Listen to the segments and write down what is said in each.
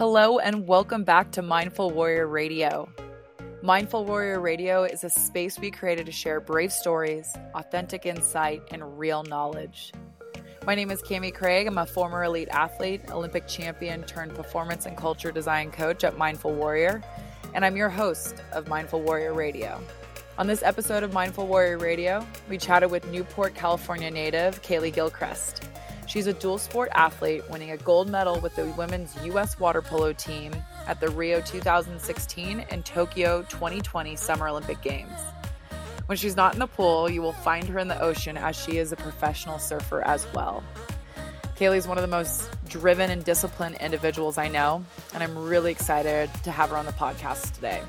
Hello, and welcome back to Mindful Warrior Radio. Mindful Warrior Radio is a space we created to share brave stories, authentic insight, and real knowledge. My name is Kami Craig. I'm a former elite athlete, Olympic champion turned performance and culture design coach at Mindful Warrior, and I'm your host of Mindful Warrior Radio. On this episode of Mindful Warrior Radio, we chatted with Newport, California native Kaleigh Gilchrist. She's a dual sport athlete, winning a gold medal with the women's U.S. water polo team at the Rio 2016 and Tokyo 2020 Summer Olympic Games. When she's not in the pool, you will find her in the ocean as she is a professional surfer as well. Kaleigh is one of the most driven and disciplined individuals I know, and I'm really excited to have her on the podcast today.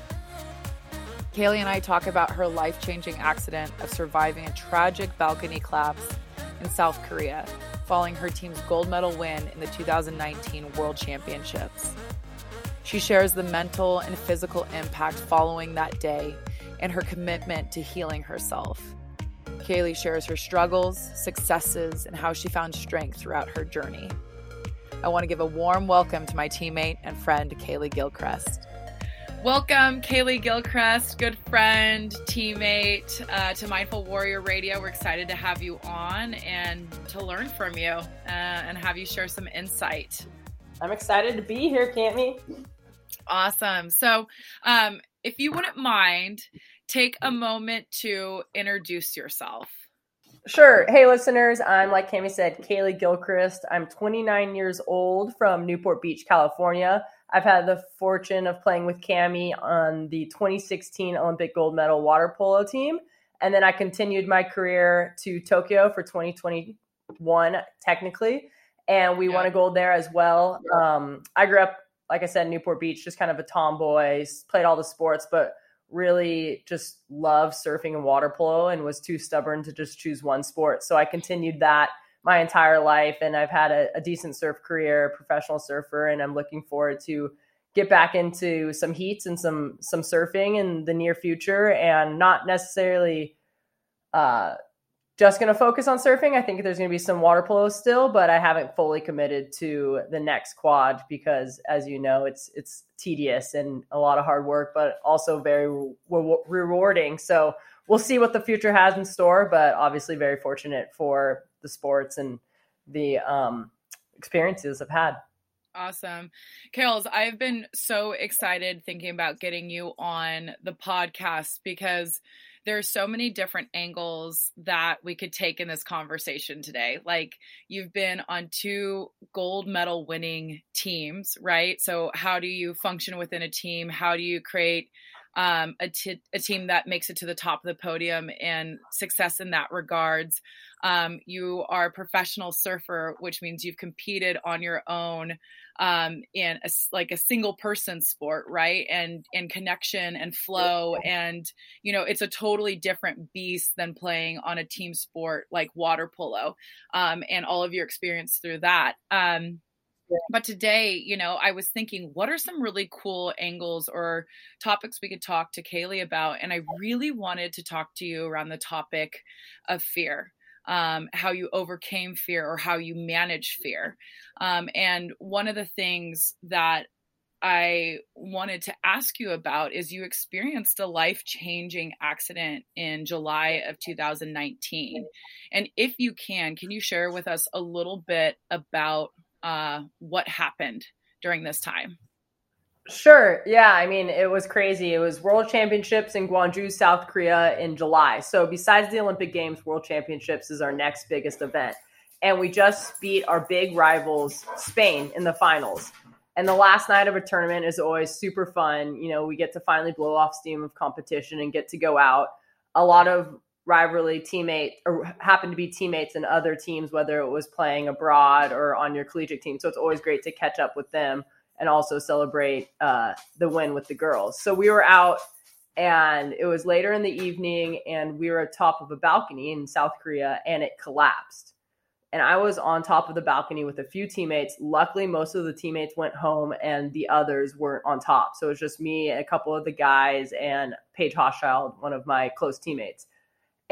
Kaleigh and I talk about her life changing accident of surviving a tragic balcony collapse in South Korea following her team's gold medal win in the 2019 World Championships. She shares the mental and physical impact following that day and her commitment to healing herself. Kaleigh shares her struggles, successes, and how she found strength throughout her journey. I want to give a warm welcome to my teammate and friend, Kaleigh Gilchrist. Welcome, Kaleigh Gilchrist, good friend, teammate uh, to Mindful Warrior Radio. We're excited to have you on and to learn from you uh, and have you share some insight. I'm excited to be here, Kami. Awesome. So, um, if you wouldn't mind, take a moment to introduce yourself. Sure. Hey, listeners. I'm, like Kami said, Kaleigh Gilchrist. I'm 29 years old from Newport Beach, California. I've had the fortune of playing with Kami on the 2016 Olympic gold medal water polo team. And then I continued my career to Tokyo for 2021, technically. And we yeah. won a gold there as well. Yeah. Um, I grew up, like I said, Newport Beach, just kind of a tomboy, played all the sports, but really just loved surfing and water polo and was too stubborn to just choose one sport. So I continued that my entire life and I've had a, a, decent surf career, professional surfer, and I'm looking forward to get back into some heats and some some surfing in the near future and not necessarily uh, just going to focus on surfing. I think there's going to be some water polo still, but I haven't fully committed to the next quad because as you know, it's it's tedious and a lot of hard work, but also very re- rewarding. So we'll see what the future has in store, but obviously very fortunate for the sports and the um, experiences I've had. Awesome. Kales, I've been so excited thinking about getting you on the podcast because there's so many different angles that we could take in this conversation today. Like you've been on two gold medal winning teams, right? So how do you function within a team? How do you create um, a, t- a team that makes it to the top of the podium and success in that regards. Um, you are a professional surfer, which means you've competed on your own um, in a, like a single person sport, right? And and connection and flow, and you know it's a totally different beast than playing on a team sport like water polo, um, and all of your experience through that. Um, but today, you know, I was thinking, what are some really cool angles or topics we could talk to Kaleigh about? And I really wanted to talk to you around the topic of fear. Um, how you overcame fear or how you manage fear. Um, and one of the things that I wanted to ask you about is you experienced a life changing accident in July of 2019. And if you can, can you share with us a little bit about uh, what happened during this time? Sure. Yeah. I mean, it was crazy. It was World Championships in Gwangju, South Korea in July. So, besides the Olympic Games, World Championships is our next biggest event. And we just beat our big rivals, Spain, in the finals. And the last night of a tournament is always super fun. You know, we get to finally blow off steam of competition and get to go out. A lot of rivalry teammate or happen to be teammates in other teams, whether it was playing abroad or on your collegiate team. So it's always great to catch up with them and also celebrate uh, the win with the girls. So we were out and it was later in the evening and we were atop of a balcony in South Korea and it collapsed. And I was on top of the balcony with a few teammates. Luckily, most of the teammates went home and the others weren't on top. So it was just me a couple of the guys and Paige Hochschild, one of my close teammates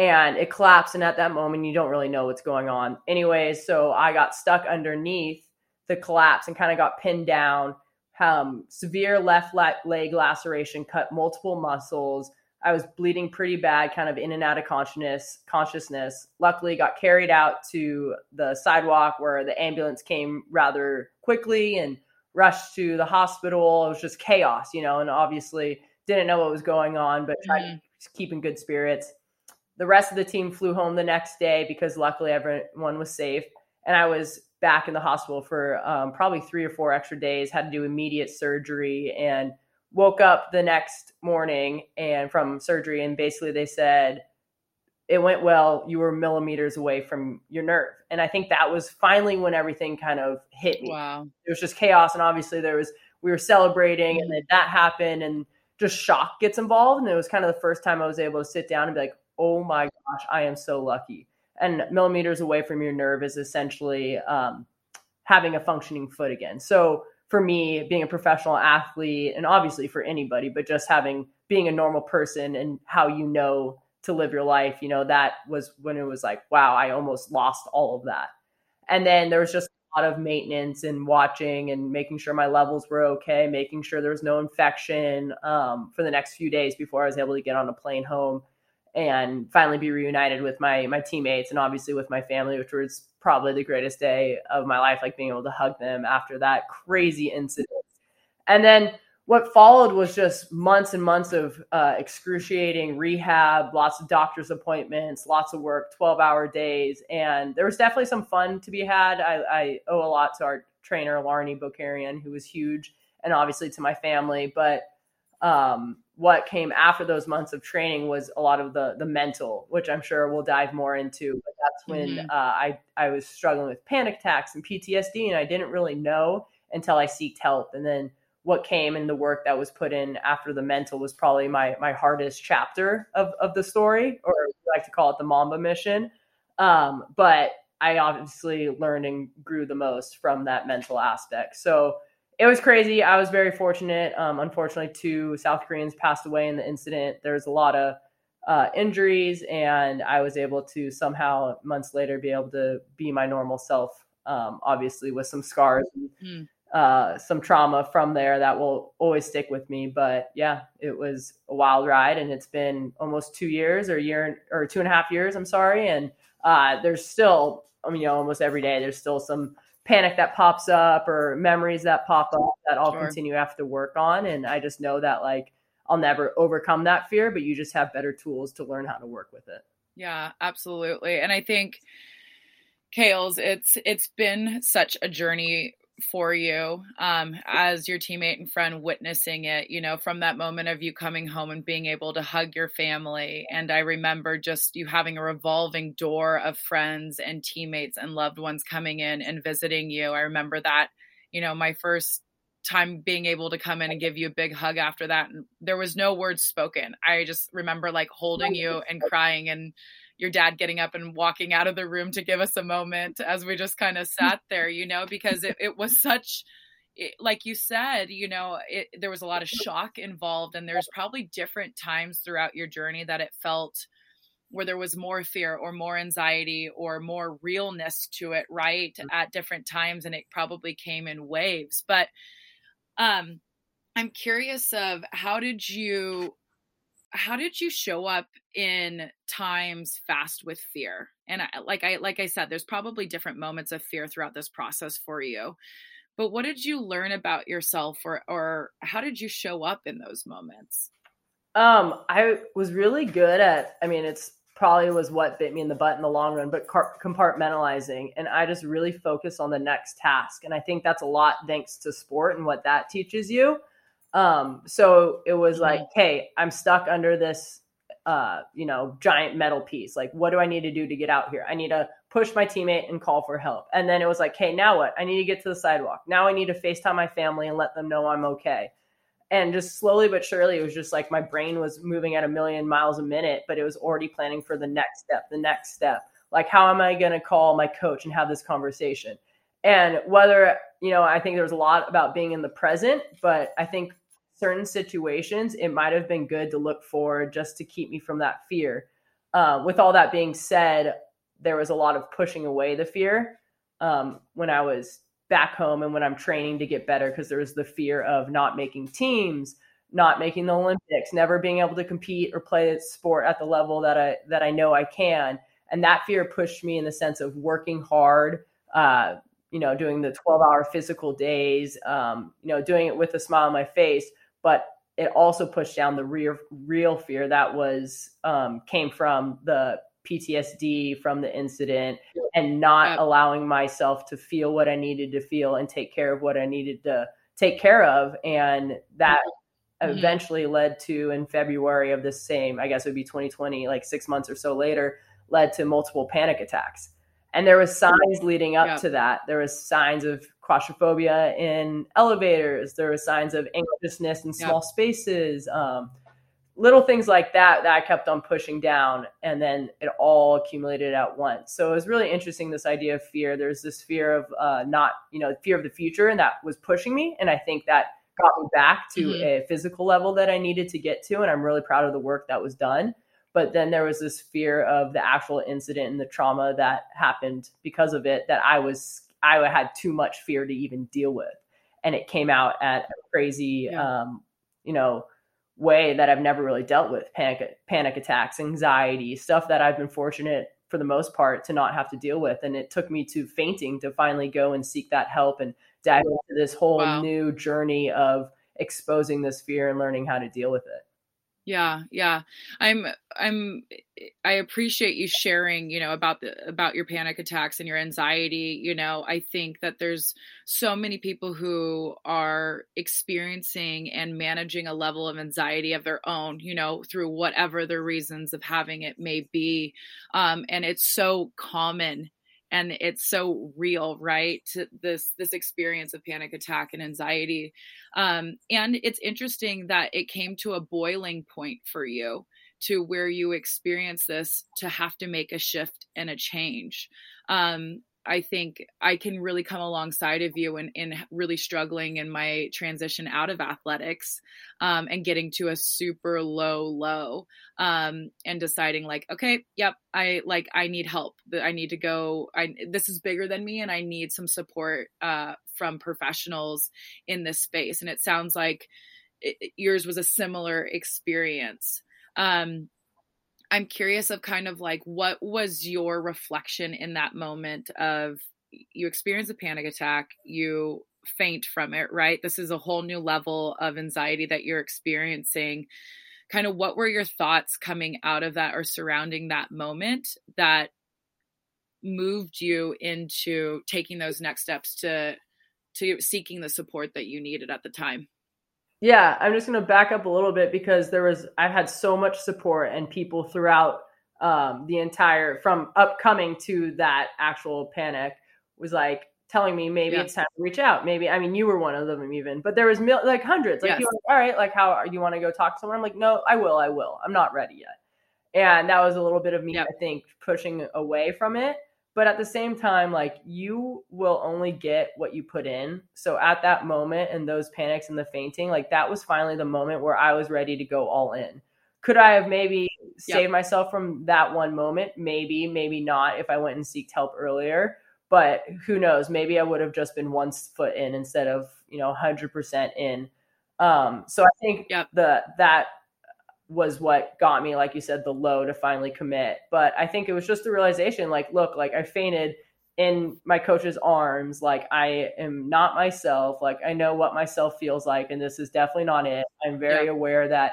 and it collapsed. And at that moment, you don't really know what's going on. Anyways, so I got stuck underneath the collapse and kind of got pinned down, um, severe left leg laceration, cut multiple muscles. I was bleeding pretty bad, kind of in and out of consciousness. Consciousness. Luckily, got carried out to the sidewalk where the ambulance came rather quickly and rushed to the hospital. It was just chaos, you know, and obviously didn't know what was going on, but tried mm-hmm. to keep in good spirits. The rest of the team flew home the next day because luckily everyone was safe, and I was back in the hospital for um, probably three or four extra days. Had to do immediate surgery and woke up the next morning and from surgery. And basically they said it went well. You were millimeters away from your nerve. And i think that was finally when everything kind of hit me. Wow. It was just chaos. And obviously there was we were celebrating mm-hmm. and then that happened and just shock gets involved. And it was kind of the first time i was able to sit down and be like oh my gosh i am so lucky. And millimeters away from your nerve is essentially um, having a functioning foot again. So for me being a professional athlete and obviously for anybody but just having being a normal person and how you know to live your life you know that was when it was like wow i almost lost all of that. And then there was just a lot of maintenance and watching and making sure my levels were okay making sure there was no infection um, for the next few days before i was able to get on a plane home and finally be reunited with my my teammates and obviously with my family which was probably the greatest day of my life, like being able to hug them after that crazy incident. And then what followed was just months and months of uh, excruciating rehab, lots of doctor's appointments, lots of work, 12 hour days. And there was definitely some fun to be had. I, I owe a lot to our trainer, Larnie Bokarian, who was huge, and obviously to my family. But um, what came after those months of training was a lot of the the mental, which I'm sure we'll dive more into. But that's when mm-hmm. uh, I I was struggling with panic attacks and PTSD, and I didn't really know until I seeked help. And then what came in the work that was put in after the mental was probably my my hardest chapter of of the story, or we like to call it the Mamba mission. Um, but I obviously learned and grew the most from that mental aspect. So it was crazy. I was very fortunate. Um, unfortunately, two South Koreans passed away in the incident. There's a lot of uh, injuries, and I was able to somehow months later be able to be my normal self. Um, obviously, with some scars, mm. uh, some trauma from there that will always stick with me. But yeah, it was a wild ride, and it's been almost two years or year or two and a half years. I'm sorry, and uh, there's still, I mean, you know, almost every day there's still some panic that pops up or memories that pop up that I'll sure. continue to have to work on. And I just know that like I'll never overcome that fear, but you just have better tools to learn how to work with it. Yeah, absolutely. And I think Kales, it's it's been such a journey for you um, as your teammate and friend witnessing it, you know, from that moment of you coming home and being able to hug your family. And I remember just you having a revolving door of friends and teammates and loved ones coming in and visiting you. I remember that, you know, my first time being able to come in and give you a big hug after that. And there was no words spoken. I just remember like holding you and crying and your dad getting up and walking out of the room to give us a moment as we just kind of sat there, you know, because it, it was such, it, like you said, you know, it, there was a lot of shock involved, and there's probably different times throughout your journey that it felt where there was more fear or more anxiety or more realness to it, right? Mm-hmm. At different times, and it probably came in waves. But um, I'm curious of how did you how did you show up in times fast with fear? And I, like i like i said there's probably different moments of fear throughout this process for you but what did you learn about yourself or or how did you show up in those moments? Um i was really good at i mean it's probably was what bit me in the butt in the long run but compartmentalizing and i just really focus on the next task and i think that's a lot thanks to sport and what that teaches you um, so it was mm-hmm. like, hey, I'm stuck under this uh, you know, giant metal piece. Like, what do I need to do to get out here? I need to push my teammate and call for help. And then it was like, hey, now what? I need to get to the sidewalk. Now I need to FaceTime my family and let them know I'm okay. And just slowly but surely, it was just like my brain was moving at a million miles a minute, but it was already planning for the next step, the next step. Like, how am I going to call my coach and have this conversation? And whether, you know, I think there was a lot about being in the present, but I think certain situations, it might have been good to look forward just to keep me from that fear. Uh, with all that being said, there was a lot of pushing away the fear um, when I was back home and when I'm training to get better because there was the fear of not making teams, not making the Olympics, never being able to compete or play sport at the level that I that I know I can. And that fear pushed me in the sense of working hard, uh, you know, doing the 12 hour physical days, um, you know, doing it with a smile on my face. But it also pushed down the real real fear that was um, came from the PTSD from the incident and not allowing myself to feel what I needed to feel and take care of what I needed to take care of. And that mm-hmm. eventually led to in February of the same, I guess it would be 2020, like six months or so later, led to multiple panic attacks. And there was signs leading up to that. There was signs of claustrophobia in elevators. There were signs of anxiousness in small spaces. Um, little things like that that I kept on pushing down, and then it all accumulated at once. So it was really interesting. This idea of fear. There's this fear of uh, not, you know, fear of the future, and that was pushing me. And I think that got me back to mm-hmm. a physical level that I needed to get to, and I'm really proud of the work that was done. But then there was this fear of the actual incident and the trauma that happened because of it that I was I had too much fear to even deal with. And it came out at a crazy, yeah. um, you know, way that I've never really dealt with panic, panic attacks, anxiety, stuff that I've been fortunate for the most part to not have to deal with. And it took me to fainting to finally go and seek that help and dive into this whole wow. new journey of exposing this fear and learning how to deal with it. Yeah, yeah. I'm I'm I appreciate you sharing, you know, about the about your panic attacks and your anxiety, you know. I think that there's so many people who are experiencing and managing a level of anxiety of their own, you know, through whatever the reasons of having it may be. Um and it's so common and it's so real right this this experience of panic attack and anxiety. Um, and it's interesting that it came to a boiling point for you to where you experience this to have to make a shift and a change. Um, I think I can really come alongside of you in, in really struggling in my transition out of athletics um, and getting to a super low low um, and deciding like, okay, yep, I like I need help. I need to go. I this is bigger than me, and I need some support uh, from professionals in this space. And it sounds like it, yours was a similar experience. Um, I'm curious of kind of like what was your reflection in that moment of you experience a panic attack, you faint from it, right? This is a whole new level of anxiety that you're experiencing. Kind of what were your thoughts coming out of that or surrounding that moment that moved you into taking those next steps to to seeking the support that you needed at the time? Yeah, I'm just going to back up a little bit because there was I've had so much support and people throughout um, the entire from upcoming to that actual panic was like telling me maybe yeah. it's time to reach out. Maybe I mean you were one of them even, but there was mil- like hundreds. Like, yes. like all right, like how are you want to go talk to someone? I'm like, no, I will, I will. I'm not ready yet. And that was a little bit of me, I think, pushing away from it but at the same time like you will only get what you put in. So at that moment and those panics and the fainting like that was finally the moment where i was ready to go all in. Could i have maybe yep. saved myself from that one moment? Maybe maybe not if i went and seeked help earlier but who knows? Maybe i would have just been one foot in instead of you know 100% in. Um so i think yep. the that was what got me, like you said, the low to finally commit. But I think it was just the realization like, look, like I fainted in my coach's arms. Like I am not myself. Like I know what myself feels like, and this is definitely not it. I'm very yeah. aware that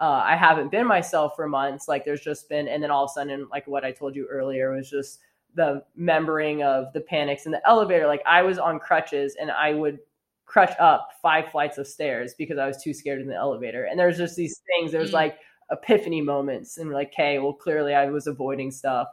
uh, I haven't been myself for months. Like there's just been, and then all of a sudden, like what I told you earlier was just the membering of the panics in the elevator. Like I was on crutches and I would crutch up five flights of stairs because I was too scared in the elevator. And there's just these things. There's mm. like epiphany moments, and like, hey, well, clearly I was avoiding stuff.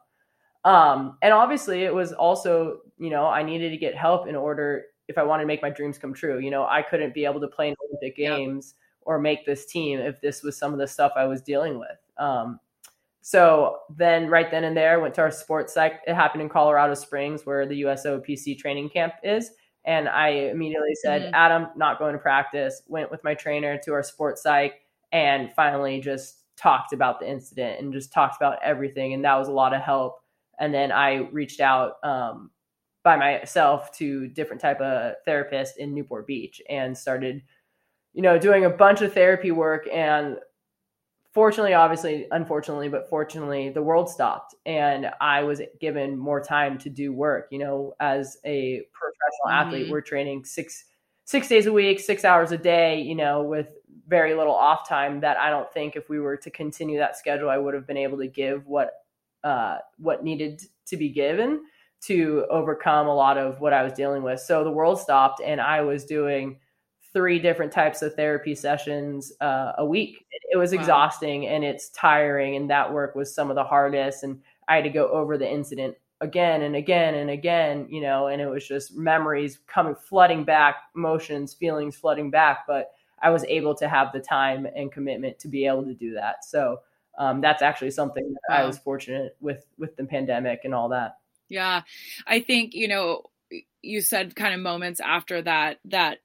Um, and obviously, it was also, you know, I needed to get help in order if I wanted to make my dreams come true. You know, I couldn't be able to play in Olympic games or make this team if this was some of the stuff I was dealing with. Um, so then, right then and there, went to our sports psych. It happened in Colorado Springs, where the USOPC training camp is. And I immediately said, mm-hmm. Adam, not going to practice. Went with my trainer to our sports psych and finally just talked about the incident and just talked about everything. And that was a lot of help. And then I reached out um, by myself to different type of therapist in Newport Beach and started, you know, doing a bunch of therapy work and fortunately, obviously, unfortunately, but fortunately, the world stopped and I was given more time to do work. You know, as a professional mm-hmm. athlete, we're training six six days a week, six hours a day, you know, with very little off time that I don't think if we were to continue that schedule, I would have been able to give what uh, what needed to be given to overcome a lot of what I was dealing with. So the world stopped, and I was doing three different types of therapy sessions uh, a week. It was wow. exhausting and it's tiring, and that work was some of the hardest. And I had to go over the incident again and again and again, you know, and it was just memories coming flooding back, emotions, feelings flooding back. But I was able to have the time and commitment to be able to do that. So um, that's actually something that wow. I was fortunate with with the pandemic and all that. Yeah, I think you know you said kind of moments after that that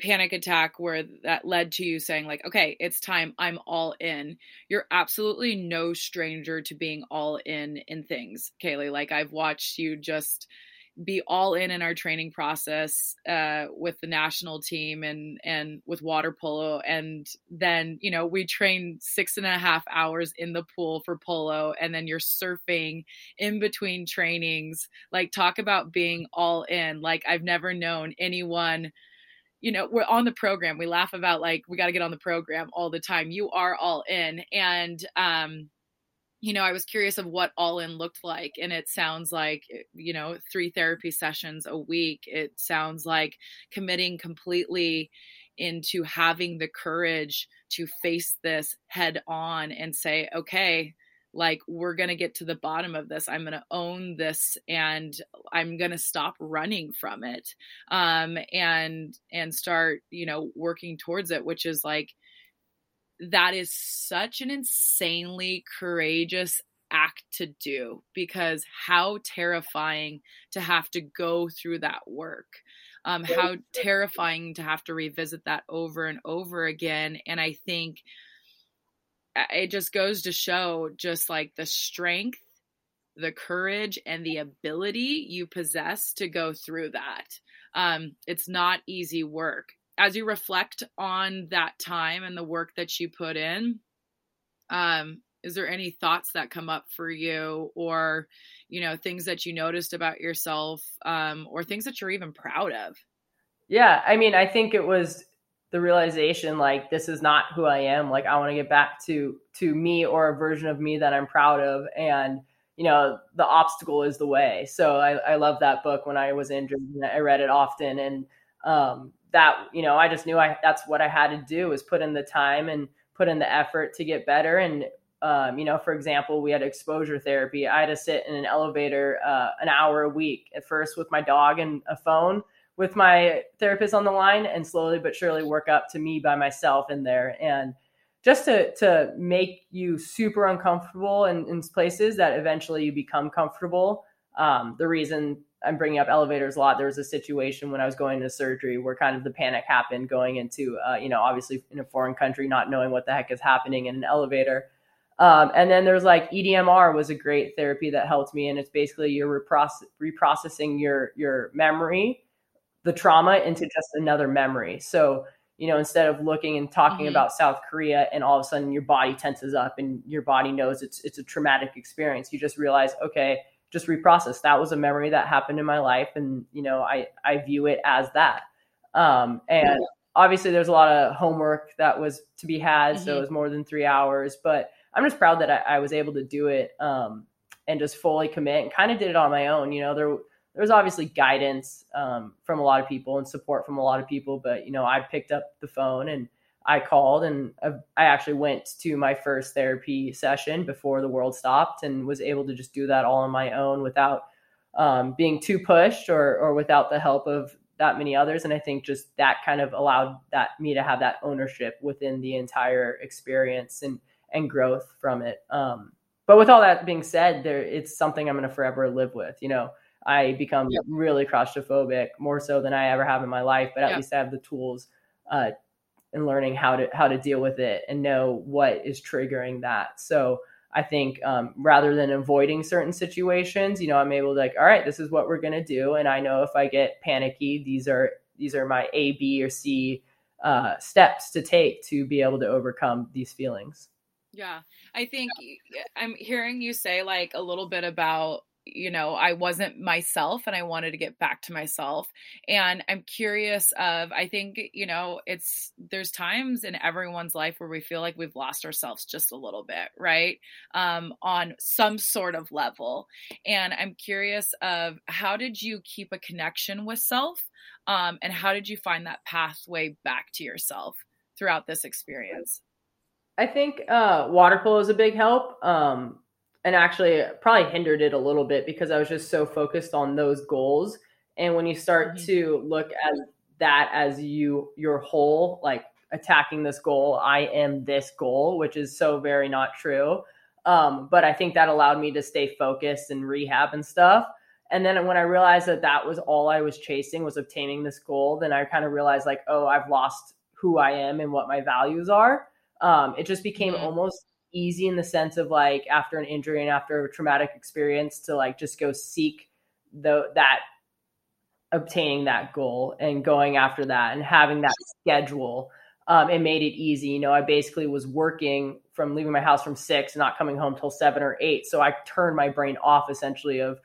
panic attack where that led to you saying like okay it's time. I'm all in. You're absolutely no stranger to being all in in things kaleigh. Like i've watched you just be all in in our training process uh, with the national team and and with water polo. And then you know we train six and a half hours in the pool for polo and then you're surfing in between trainings. Like talk about being all in. Like i've never known anyone you know we're on the program we laugh about like we got to get on the program all the time you are all in and um you know, I was curious of what all in looked like. And it sounds like, eh, you know, three therapy sessions a week. It sounds like committing completely into having the courage to face this head on and say, okay, like we're going to get to the bottom of this i'm going to own this and i'm going to stop running from it um and and start you know working towards it which is like that is such an insanely courageous act to do because how terrifying to have to go through that work. Um, how terrifying to have to revisit that over and over again. And I think it just goes to show just like the strength, the courage, and the ability you possess to go through that. Um, it's not easy work as you reflect on that time and the work that you put in, um, is there any thoughts that come up for you or, you know, things that you noticed about yourself um, or things that you're even proud of? Yeah. I mean, I think it was the realization like this is not who I am. Like I want to get back to to me or a version of me that I'm proud of. And you know, the obstacle is the way. So I, I love that book when I was injured. I read it often and um, that you know i just knew i that's what i had to do was put in the time and put in the effort to get better and um, you know for example we had exposure therapy i had to sit in an elevator uh, an hour a week at first with my dog and a phone with my therapist on the line and slowly but surely work up to me by myself in there and just to to make you super uncomfortable in, in places that eventually you become comfortable um, the reason I'm bringing up elevators a lot. There was a situation when I was going to surgery where kind of the panic happened going into, uh, you know, obviously in a foreign country, not knowing what the heck is happening in an elevator. Um, and then there's like EDMR was a great therapy that helped me, and it's basically you're reproce- reprocessing your your memory, the trauma into just another memory. So you know, instead of looking and talking mm-hmm. about South Korea, and all of a sudden your body tenses up and your body knows it's it's a traumatic experience, you just realize, okay, just reprocess. That was a memory that happened in my life, and you know, I I view it as that. Um, and obviously, there's a lot of homework that was to be had, mm-hmm. so it was more than three hours. But I'm just proud that I, I was able to do it um, and just fully commit and kind of did it on my own. You know, there there was obviously guidance um, from a lot of people and support from a lot of people, but you know, I picked up the phone and I called and I actually went to my first therapy session before the world stopped and was able to just do that all on my own without um, being too pushed or, or without the help of that many others. And I think just that kind of allowed that me to have that ownership within the entire experience and, and growth from it. Um, but with all that being said, there it's something I'm going to forever live with. You know, I become yep. really claustrophobic more so than I ever have in my life, but at yep. least I have the tools uh, and learning how to how to deal with it and know what is triggering that. So I think um, rather than avoiding certain situations, you know, I'm able to like, all right, this is what we're gonna do, and I know if I get panicky, these are these are my A, B, or C uh, steps to take to be able to overcome these feelings. Yeah, I think I'm hearing you say like a little bit about you know i wasn't myself and i wanted to get back to myself. And i'm curious of i think you know it's there's times in everyone's life where we feel like we've lost ourselves just a little bit right? Um, on some sort of level. And i'm curious of how did you keep a connection with self? Um, and how did you find that pathway back to yourself throughout this experience? I think uh, water polo is a big help. Um, and actually probably hindered it a little bit because I was just so focused on those goals. And when you start mm-hmm. to look at that as you your whole, like attacking this goal, I am this goal, which is so very not true. Um, but I think that allowed me to stay focused and rehab and stuff. And then when I realized that that was all I was chasing was obtaining this goal, then I kind of realized like, oh, I've lost who I am and what my values are. Um, it just became mm-hmm. almost easy in the sense of like after an injury and after a traumatic experience to like just go seek the that obtaining that goal and going after that and having that schedule um, it made it easy. You know i basically was working from leaving my house from six not coming home till seven or eight. So i turned my brain off essentially of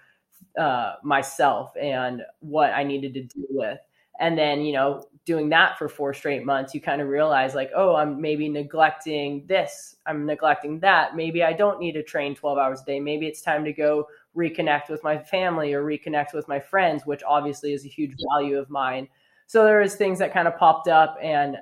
uh, myself and what i needed to deal with and then you know doing that for four straight months you kind of realize like oh i'm maybe neglecting this i'm neglecting that. Maybe i don't need to train 12 hours a day. Maybe it's time to go reconnect with my family or reconnect with my friends which obviously is a huge value of mine. So there was things that kind of popped up and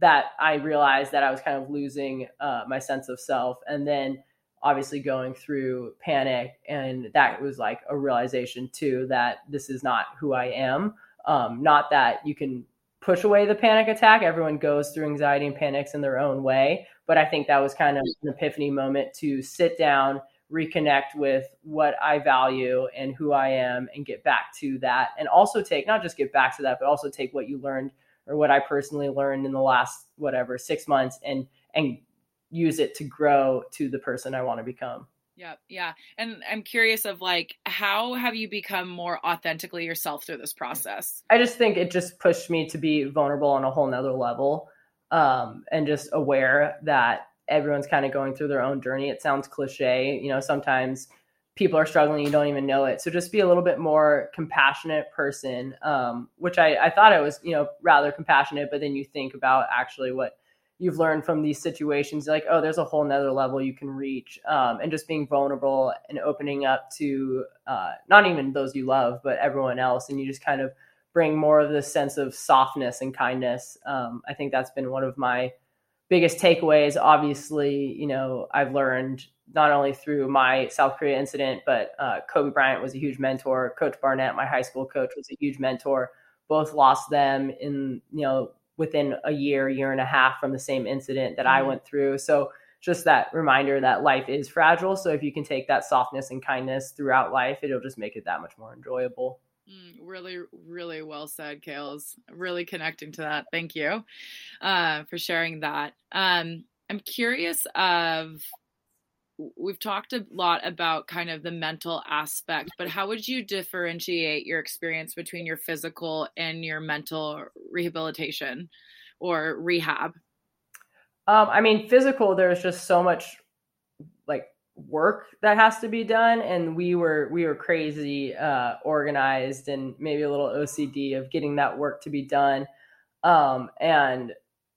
that i realized that i was kind of losing uh, my sense of self. And then obviously going through panic and that was like a realization too that this is not who i am um, not that you can push away the panic attack. Everyone goes through anxiety and panics in their own way. But I think that was kind of an epiphany moment to sit down, reconnect with what I value and who I am, and get back to that. And also take, not just get back to that, but also take what you learned or what I personally learned in the last, whatever, six months and, and use it to grow to the person I want to become. Yeah, yeah. And I'm curious of like how have you become more authentically yourself through this process? I just think it just pushed me to be vulnerable on a whole nother level. Um, and just aware that everyone's kind of going through their own journey. It sounds cliche, you know, sometimes people are struggling, you don't even know it. So just be a little bit more compassionate person, um, which I, I thought I was, you know, rather compassionate, but then you think about actually what you've learned from these situations like oh there's a whole nother level you can reach um, and just being vulnerable and opening up to uh, not even those you love but everyone else and you just kind of bring more of this sense of softness and kindness um, i think that's been one of my biggest takeaways. Obviously you know i've learned not only through my south korea incident but uh, kobe bryant was a huge mentor coach barnett my high school coach was a huge mentor both lost them in you know within a year, year and a half from the same incident that mm-hmm. I went through. So just that reminder that life is fragile. So if you can take that softness and kindness throughout life, it'll just make it that much more enjoyable. Mm, really, really well said, Kales. Really connecting to that. Thank you uh, for sharing that. Um, I'm curious of we've talked a lot about kind of the mental aspect, but how would you differentiate your experience between your physical and your mental rehabilitation or rehab? Um, I mean, physical, there's just so much like work that has to be done, and we were we were crazy uh, organized and maybe a little OCD of getting that work to be done. Um, and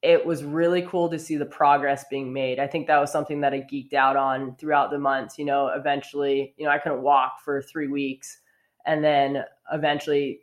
it was really cool to see the progress being made. I think that was something that I geeked out on throughout the months. You know, eventually, you know, I couldn't walk for three weeks, and then eventually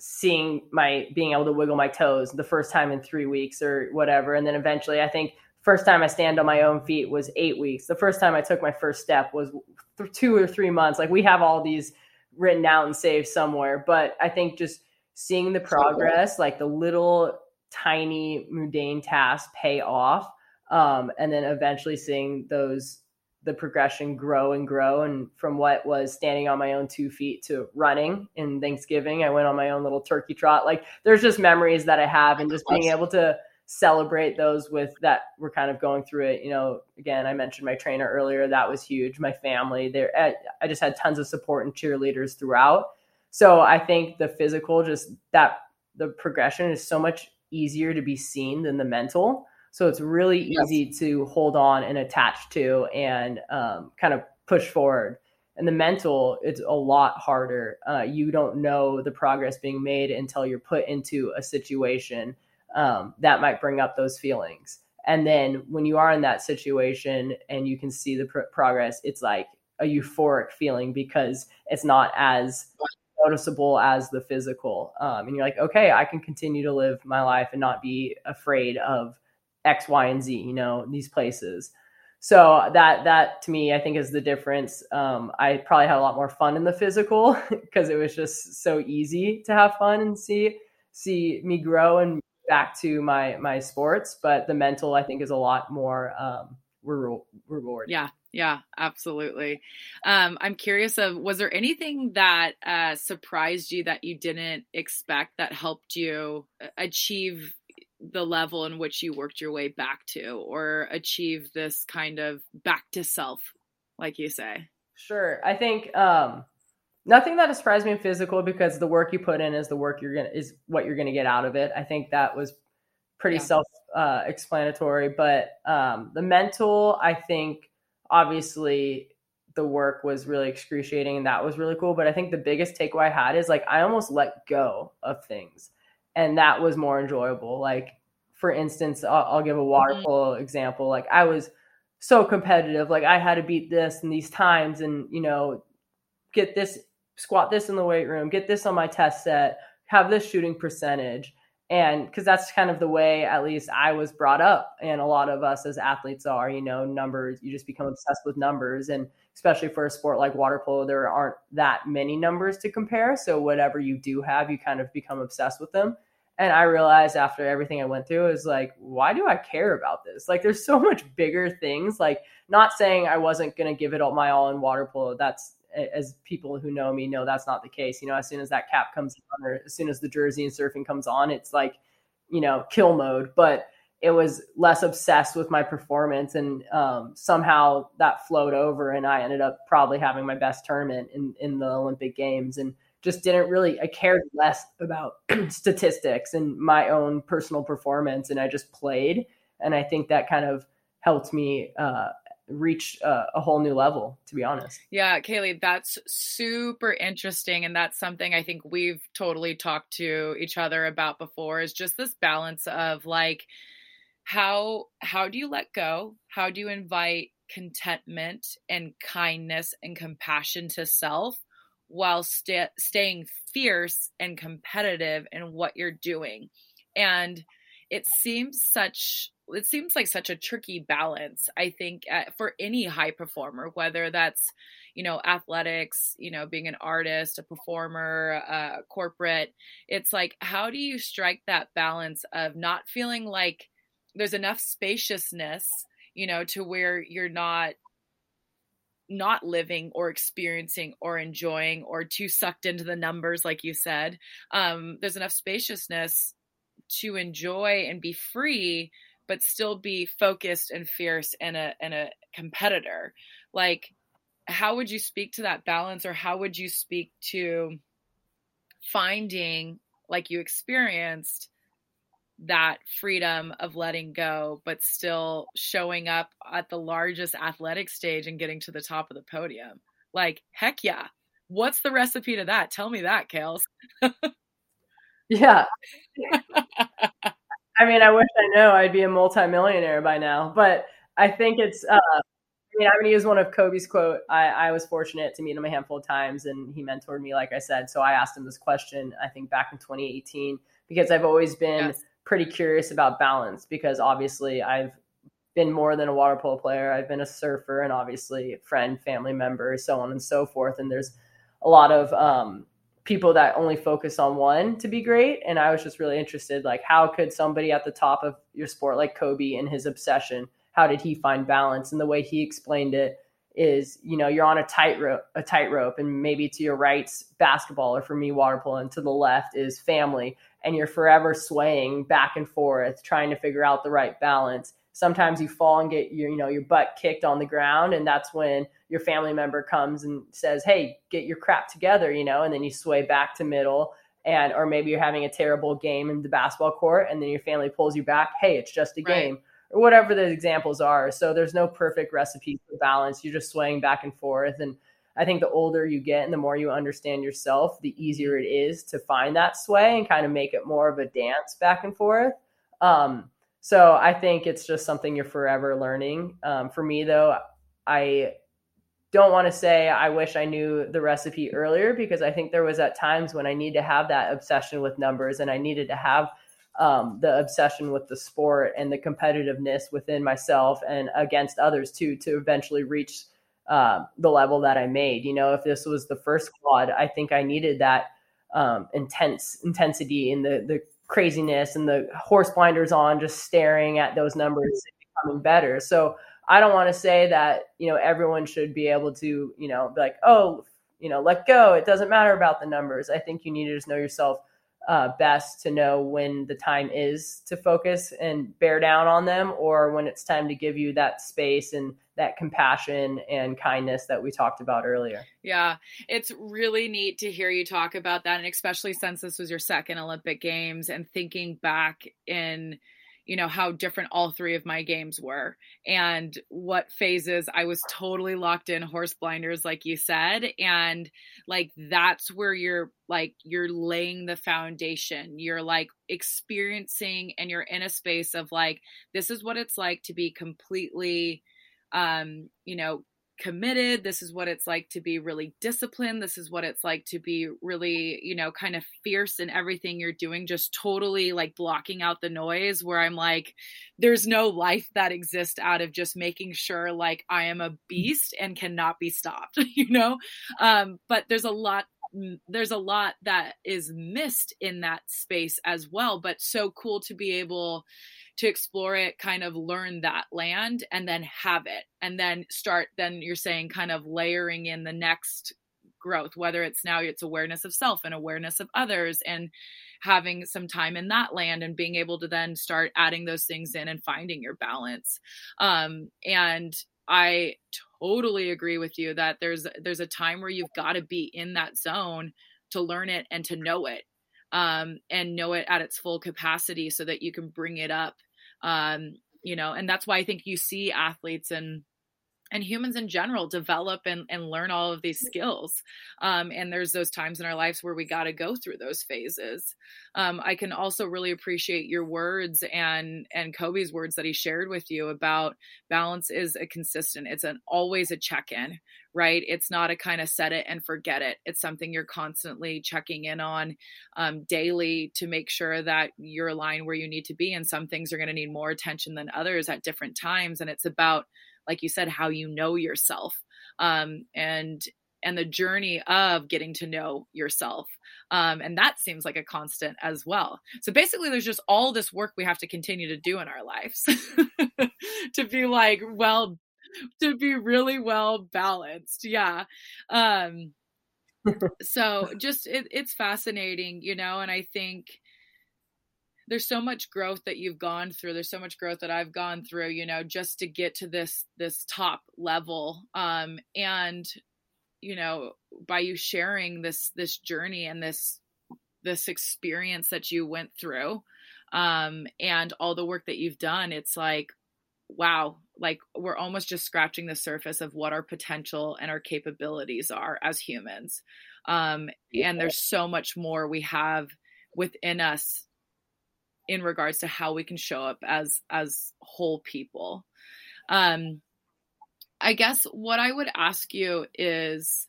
seeing my being able to wiggle my toes the first time in three weeks or whatever, and then eventually, I think first time I stand on my own feet was eight weeks. The first time I took my first step was th- two or three months. Like we have all these written out and saved somewhere, but I think just seeing the progress, like the little tiny mundane tasks pay off um, and then eventually seeing those the progression grow and grow and from what was standing on my own two feet to running in thanksgiving i went on my own little turkey trot like there's just memories that i have and just being able to celebrate those with that we're kind of going through it. You know, again, I mentioned my trainer earlier. That was huge. My family, there, I just had tons of support and cheerleaders throughout. So I think the physical, just that the progression is so much easier to be seen than the mental. So it's really easy yes. to hold on and attach to and um, kind of push forward. And the mental, it's a lot harder. Uh, you don't know the progress being made until you're put into a situation um, that might bring up those feelings. And then when you are in that situation and you can see the pr- progress, it's like a euphoric feeling because it's not as noticeable as the physical. Um, and you're like, okay, I can continue to live my life and not be afraid of X, Y, and Z, you know, these places. So that that to me, I think is the difference. Um, I probably had a lot more fun in the physical because it was just so easy to have fun and see see me grow and back to my my sports. But the mental, I think, is a lot more um, reward. Yeah, yeah, absolutely. Um, I'm curious of was there anything that uh, surprised you that you didn't expect that helped you uh, achieve the level in which you worked your way back to or achieve this kind of back to self, like you say? Sure. I think um, nothing that surprised me in physical because the work you put in is the work you're gonna is what you're gonna get out of it. I think that was pretty yeah. self uh, explanatory. But um, the mental, I think, obviously the work was really excruciating and that was really cool. But I think the biggest takeaway I had is like I almost let go of things, and that was more enjoyable. Like for instance, I'll, I'll give a water mm-hmm. example. Like I was so competitive. Like I had to beat this and these times, and you know, get this squat this in the weight room, get this on my test set, have this shooting percentage and because that's kind of the way at least i was brought up and a lot of us as athletes are you know numbers you just become obsessed with numbers. And especially for a sport like water polo there aren't that many numbers to compare. So whatever you do have you kind of become obsessed with them. And i realized after everything i went through is like why do i care about this? Like there's so much bigger things. Like not saying i wasn't going to give it all my all in water polo. That's as people who know me know that's not the case. You know, as soon as that cap comes on, or as soon as the jersey and surfing comes on, it's like, you know, kill mode. But it was less obsessed with my performance, and um, somehow that flowed over, and I ended up probably having my best tournament in in the Olympic Games, and just didn't really. I cared less about statistics and my own personal performance, and I just played, and I think that kind of helped me uh, reach a, a, whole new level to be honest. Yeah kaleigh that's super interesting and that's something i think we've totally talked to each other about before is just this balance of like how how do you let go? How do you invite contentment and kindness and compassion to self while st- staying fierce and competitive in what you're doing? And it seems such it seems like such a tricky balance i think uh, for any high performer whether that's you know athletics you know being an artist a performer uh, corporate. It's like how do you strike that balance of not feeling like there's enough spaciousness you know to where you're not not living or experiencing or enjoying or too sucked into the numbers like you said. Um, there's enough spaciousness to enjoy and be free but still be focused and fierce and a and a competitor. Like how would you speak to that balance or how would you speak to finding like you experienced that freedom of letting go but still showing up at the largest athletic stage and getting to the top of the podium? Like heck yeah. What's the recipe to that? Tell me that kales. Yeah I mean, I wish I know I'd be a multimillionaire by now, but I think it's. Uh, I mean, I'm going to use one of Kobe's quote. I, I was fortunate to meet him a handful of times, and he mentored me, like I said. So I asked him this question. I think back in 2018 because I've always been yes. pretty curious about balance. Because obviously, I've been more than a water polo player. I've been a surfer, and obviously, friend, family member, so on and so forth. And there's a lot of um, people that only focus on one to be great. And i was just really interested like how could somebody at the top of your sport like kobe and his obsession how did he find balance? And the way he explained it is you know you're on a tightrope a tightrope and maybe to your right's basketball or for me water polo and to the left is family. And you're forever swaying back and forth trying to figure out the right balance. Sometimes you fall and get your you know your butt kicked on the ground and that's when your family member comes and says hey get your crap together you know and then you sway back to middle and or maybe you're having a terrible game in the basketball court and then your family pulls you back hey it's just a right. game or whatever the examples are. So there's no perfect recipe for balance. You're just swaying back and forth. And I think the older you get and the more you understand yourself, the easier it is to find that sway and kind of make it more of a dance back and forth. Um, so I think it's just something you're forever learning. Um, for me, though, I don't want to say I wish I knew the recipe earlier because I think there was at times when I need to have that obsession with numbers and I needed to have um, the obsession with the sport and the competitiveness within myself and against others too to eventually reach uh, the level that I made. You know, if this was the first quad, I think I needed that um, intense intensity and the the craziness and the horse blinders on, just staring at those numbers and becoming better. So I don't want to say that you know everyone should be able to you know be like oh you know let go. It doesn't matter about the numbers. I think you need to just know yourself uh, best to know when the time is to focus and bear down on them or when it's time to give you that space and that compassion and kindness that we talked about earlier. Yeah, it's really neat to hear you talk about that. And especially since this was your second Olympic Games and thinking back in you know how different all three of my games were and what phases I was totally locked in horse blinders like you said and like that's where you're like you're laying the foundation. You're like experiencing and you're in a space of like this is what it's like to be completely um you know committed. This is what it's like to be really disciplined. This is what it's like to be really, you know, kind of fierce in everything you're doing, just totally like blocking out the noise where I'm like, there's no life that exists out of just making sure like I am a beast and cannot be stopped, you know? Um, but there's a lot there's a lot that is missed in that space as well but so cool to be able to explore it, kind of learn that land and then have it. And then start, then you're saying kind of layering in the next growth, whether it's now it's awareness of self and awareness of others and having some time in that land and being able to then start adding those things in and finding your balance. Um, and I totally agree with you that there's there's a time where you've got to be in that zone to learn it and to know it um, and know it at its full capacity so that you can bring it up um, you know and that's why i think you see athletes and and humans in general develop and, and learn all of these skills um, and there's those times in our lives where we got to go through those phases. Um, i can also really appreciate your words and and kobe's words that he shared with you about balance is a consistent it's an always a check-in right? It's not a kind of set it and forget it. It's something you're constantly checking in on um, daily to make sure that you're aligned where you need to be and some things are going to need more attention than others at different times and it's about like you said how you know yourself um, and and the journey of getting to know yourself um, and that seems like a constant as well. So basically there's just all this work we have to continue to do in our lives to be like well to be really well balanced yeah um so just it, it's fascinating you know and i think there's so much growth that you've gone through there's so much growth that i've gone through you know just to get to this this top level um and you know by you sharing this this journey and this this experience that you went through um and all the work that you've done it's like wow like we're almost just scratching the surface of what our potential and our capabilities are as humans um and there's so much more we have within us in regards to how we can show up as as whole people. Um i guess what i would ask you is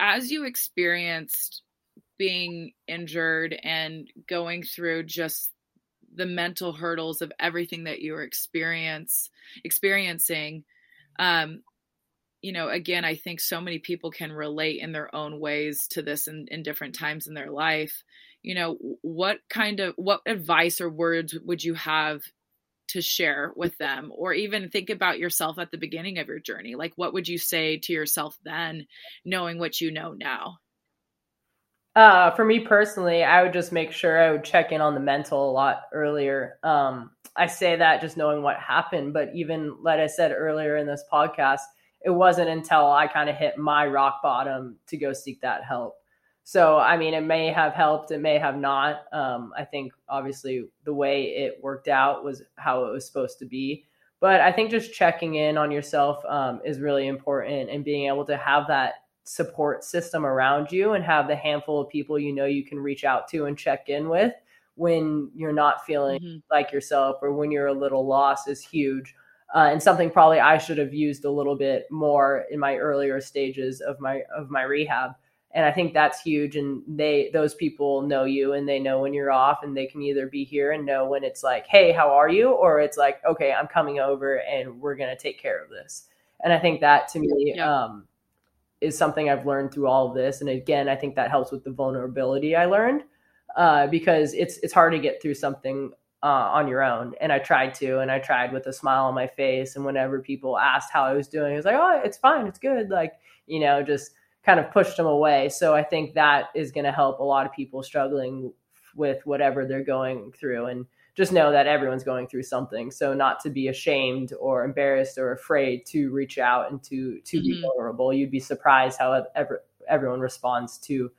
as you experienced being injured and going through just the mental hurdles of everything that you were experience experiencing um you know again i think so many people can relate in their own ways to this in, in different times in their life you know what kind of what advice or words would you have to share with them? Or even think about yourself at the beginning of your journey. Like what would you say to yourself then knowing what you know now? Uh, for me personally i would just make sure i would check in on the mental a lot earlier. Um, i say that just knowing what happened but even like i said earlier in this podcast it wasn't until i kind of hit my rock bottom to go seek that help so, I mean, it may have helped, it may have not. Um, I think obviously the way it worked out was how it was supposed to be. But I think just checking in on yourself um, is really important and being able to have that support system around you and have the handful of people you know you can reach out to and check in with when you're not feeling mm-hmm. like yourself or when you're a little lost is huge. Uh, and something probably I should have used a little bit more in my earlier stages of my of my rehab and i think that's huge and they those people know you and they know when you're off and they can either be here and know when it's like hey how are you or it's like okay i'm coming over and we're going to take care of this and i think that to me yeah. um, is something i've learned through all of this and again i think that helps with the vulnerability i learned uh, because it's it's hard to get through something uh, on your own and i tried to and i tried with a smile on my face and whenever people asked how i was doing i was like oh it's fine it's good like you know just kind of pushed them away. So I think that is going to help a lot of people struggling with whatever they're going through and just know that everyone's going through something. So not to be ashamed or embarrassed or afraid to reach out and to to mm-hmm. be vulnerable. You'd be surprised how ever, everyone responds to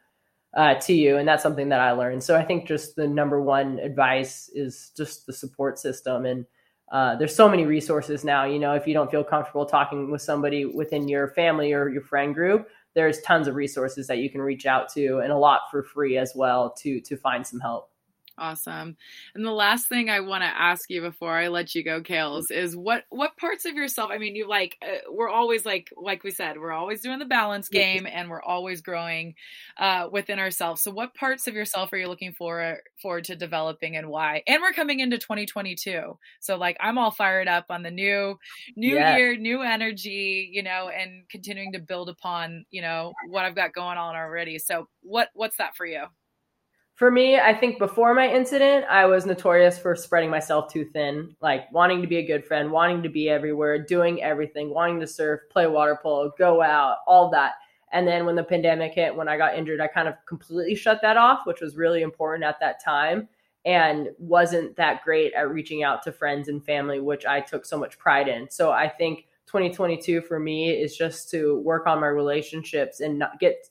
uh, to you, and that's something that I learned. So I think just the number one advice is just the support system and. Uh, there's so many resources now. You know, if you don't feel comfortable talking with somebody within your family or your friend group, there's tons of resources that you can reach out to and a lot for free as well to to find some help. Awesome. And the last thing I want to ask you before I let you go, Kales, is what what parts of yourself? I mean, you like uh, we're always like like we said, we're always doing the balance game, and we're always growing uh, within ourselves. So, what parts of yourself are you looking for forward to developing, and why? And we're coming into 2022, so like I'm all fired up on the new new yeah. year, new energy, you know, and continuing to build upon you know what I've got going on already. So, what what's that for you? For me, I think before my incident, I was notorious for spreading myself too thin, like wanting to be a good friend, wanting to be everywhere, doing everything, wanting to surf, play water polo, go out, all that. And then when the pandemic hit, when I got injured, I kind of completely shut that off, which was really important at that time and wasn't that great at reaching out to friends and family, which I took so much pride in. So I think 2022 for me is just to work on my relationships and not get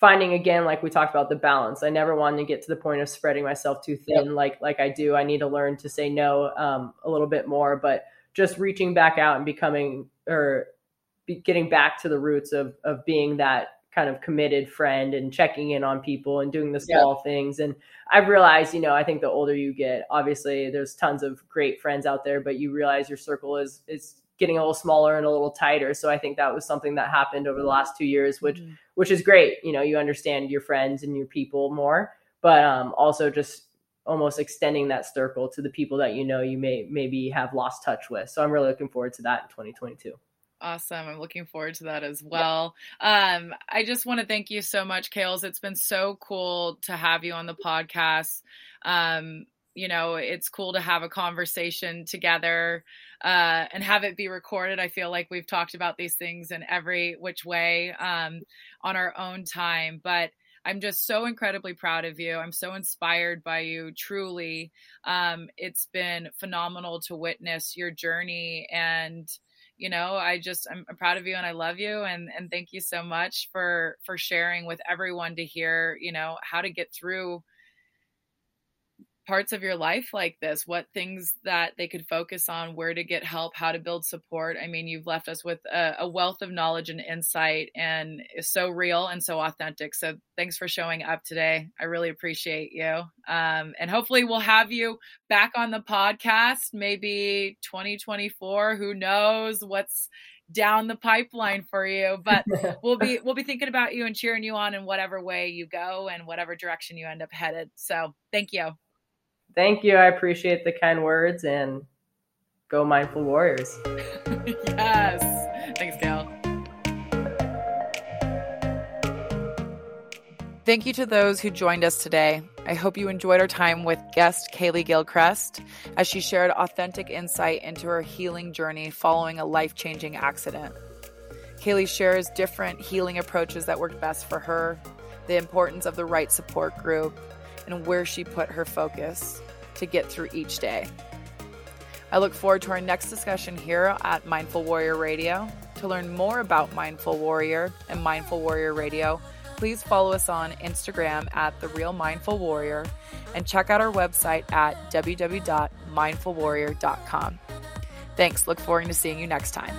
finding again like we talked about the balance i never wanted to get to the point of spreading myself too thin yep. like like i do i need to learn to say no um, a little bit more but just reaching back out and becoming or be, getting back to the roots of of being that kind of committed friend and checking in on people and doing the small yep. things and i've realized you know i think the older you get obviously there's tons of great friends out there but you realize your circle is is getting a little smaller and a little tighter. So I think that was something that happened over the last two years, which mm-hmm. which is great. You know, you understand your friends and your people more, but um, also just almost extending that circle to the people that you know you may maybe have lost touch with. So I'm really looking forward to that in 2022. Awesome. I'm looking forward to that as well. Um, I just want to thank you so much, Kales. It's been so cool to have you on the podcast. Um, you know, it's cool to have a conversation together uh, and have it be recorded. I feel like we've talked about these things in every which way um, on our own time, but I'm just so incredibly proud of you. I'm so inspired by you, truly. Um, it's been phenomenal to witness your journey and you know i just I'm, I'm, proud of you and i love you and and thank you so much for for sharing with everyone to hear you know how to get through parts of your life like this, what things that they could focus on, where to get help, how to build support. I mean, you've left us with a, a wealth of knowledge and insight and is so real and so authentic. So thanks for showing up today. I really appreciate you. Um, and hopefully we'll have you back on the podcast, maybe 2024. Who knows what's down the pipeline for you but we'll be we'll be thinking about you and cheering you on in whatever way you go and whatever direction you end up headed so thank you thank you. I appreciate the kind words and go mindful warriors. yes. Thanks, Gail. Thank you to those who joined us today. I hope you enjoyed our time with guest Kaleigh Gilchrist as she shared authentic insight into her healing journey following a life changing accident. Kaleigh shares different healing approaches that worked best for her, the importance of the right support group, and where she put her focus to get through each day. I look forward to our next discussion here at Mindful Warrior Radio. To learn more about Mindful Warrior and Mindful Warrior Radio, please follow us on Instagram at The Real Mindful Warrior and check out our website at www.mindfulwarrior.com. Thanks. Look forward to seeing you next time.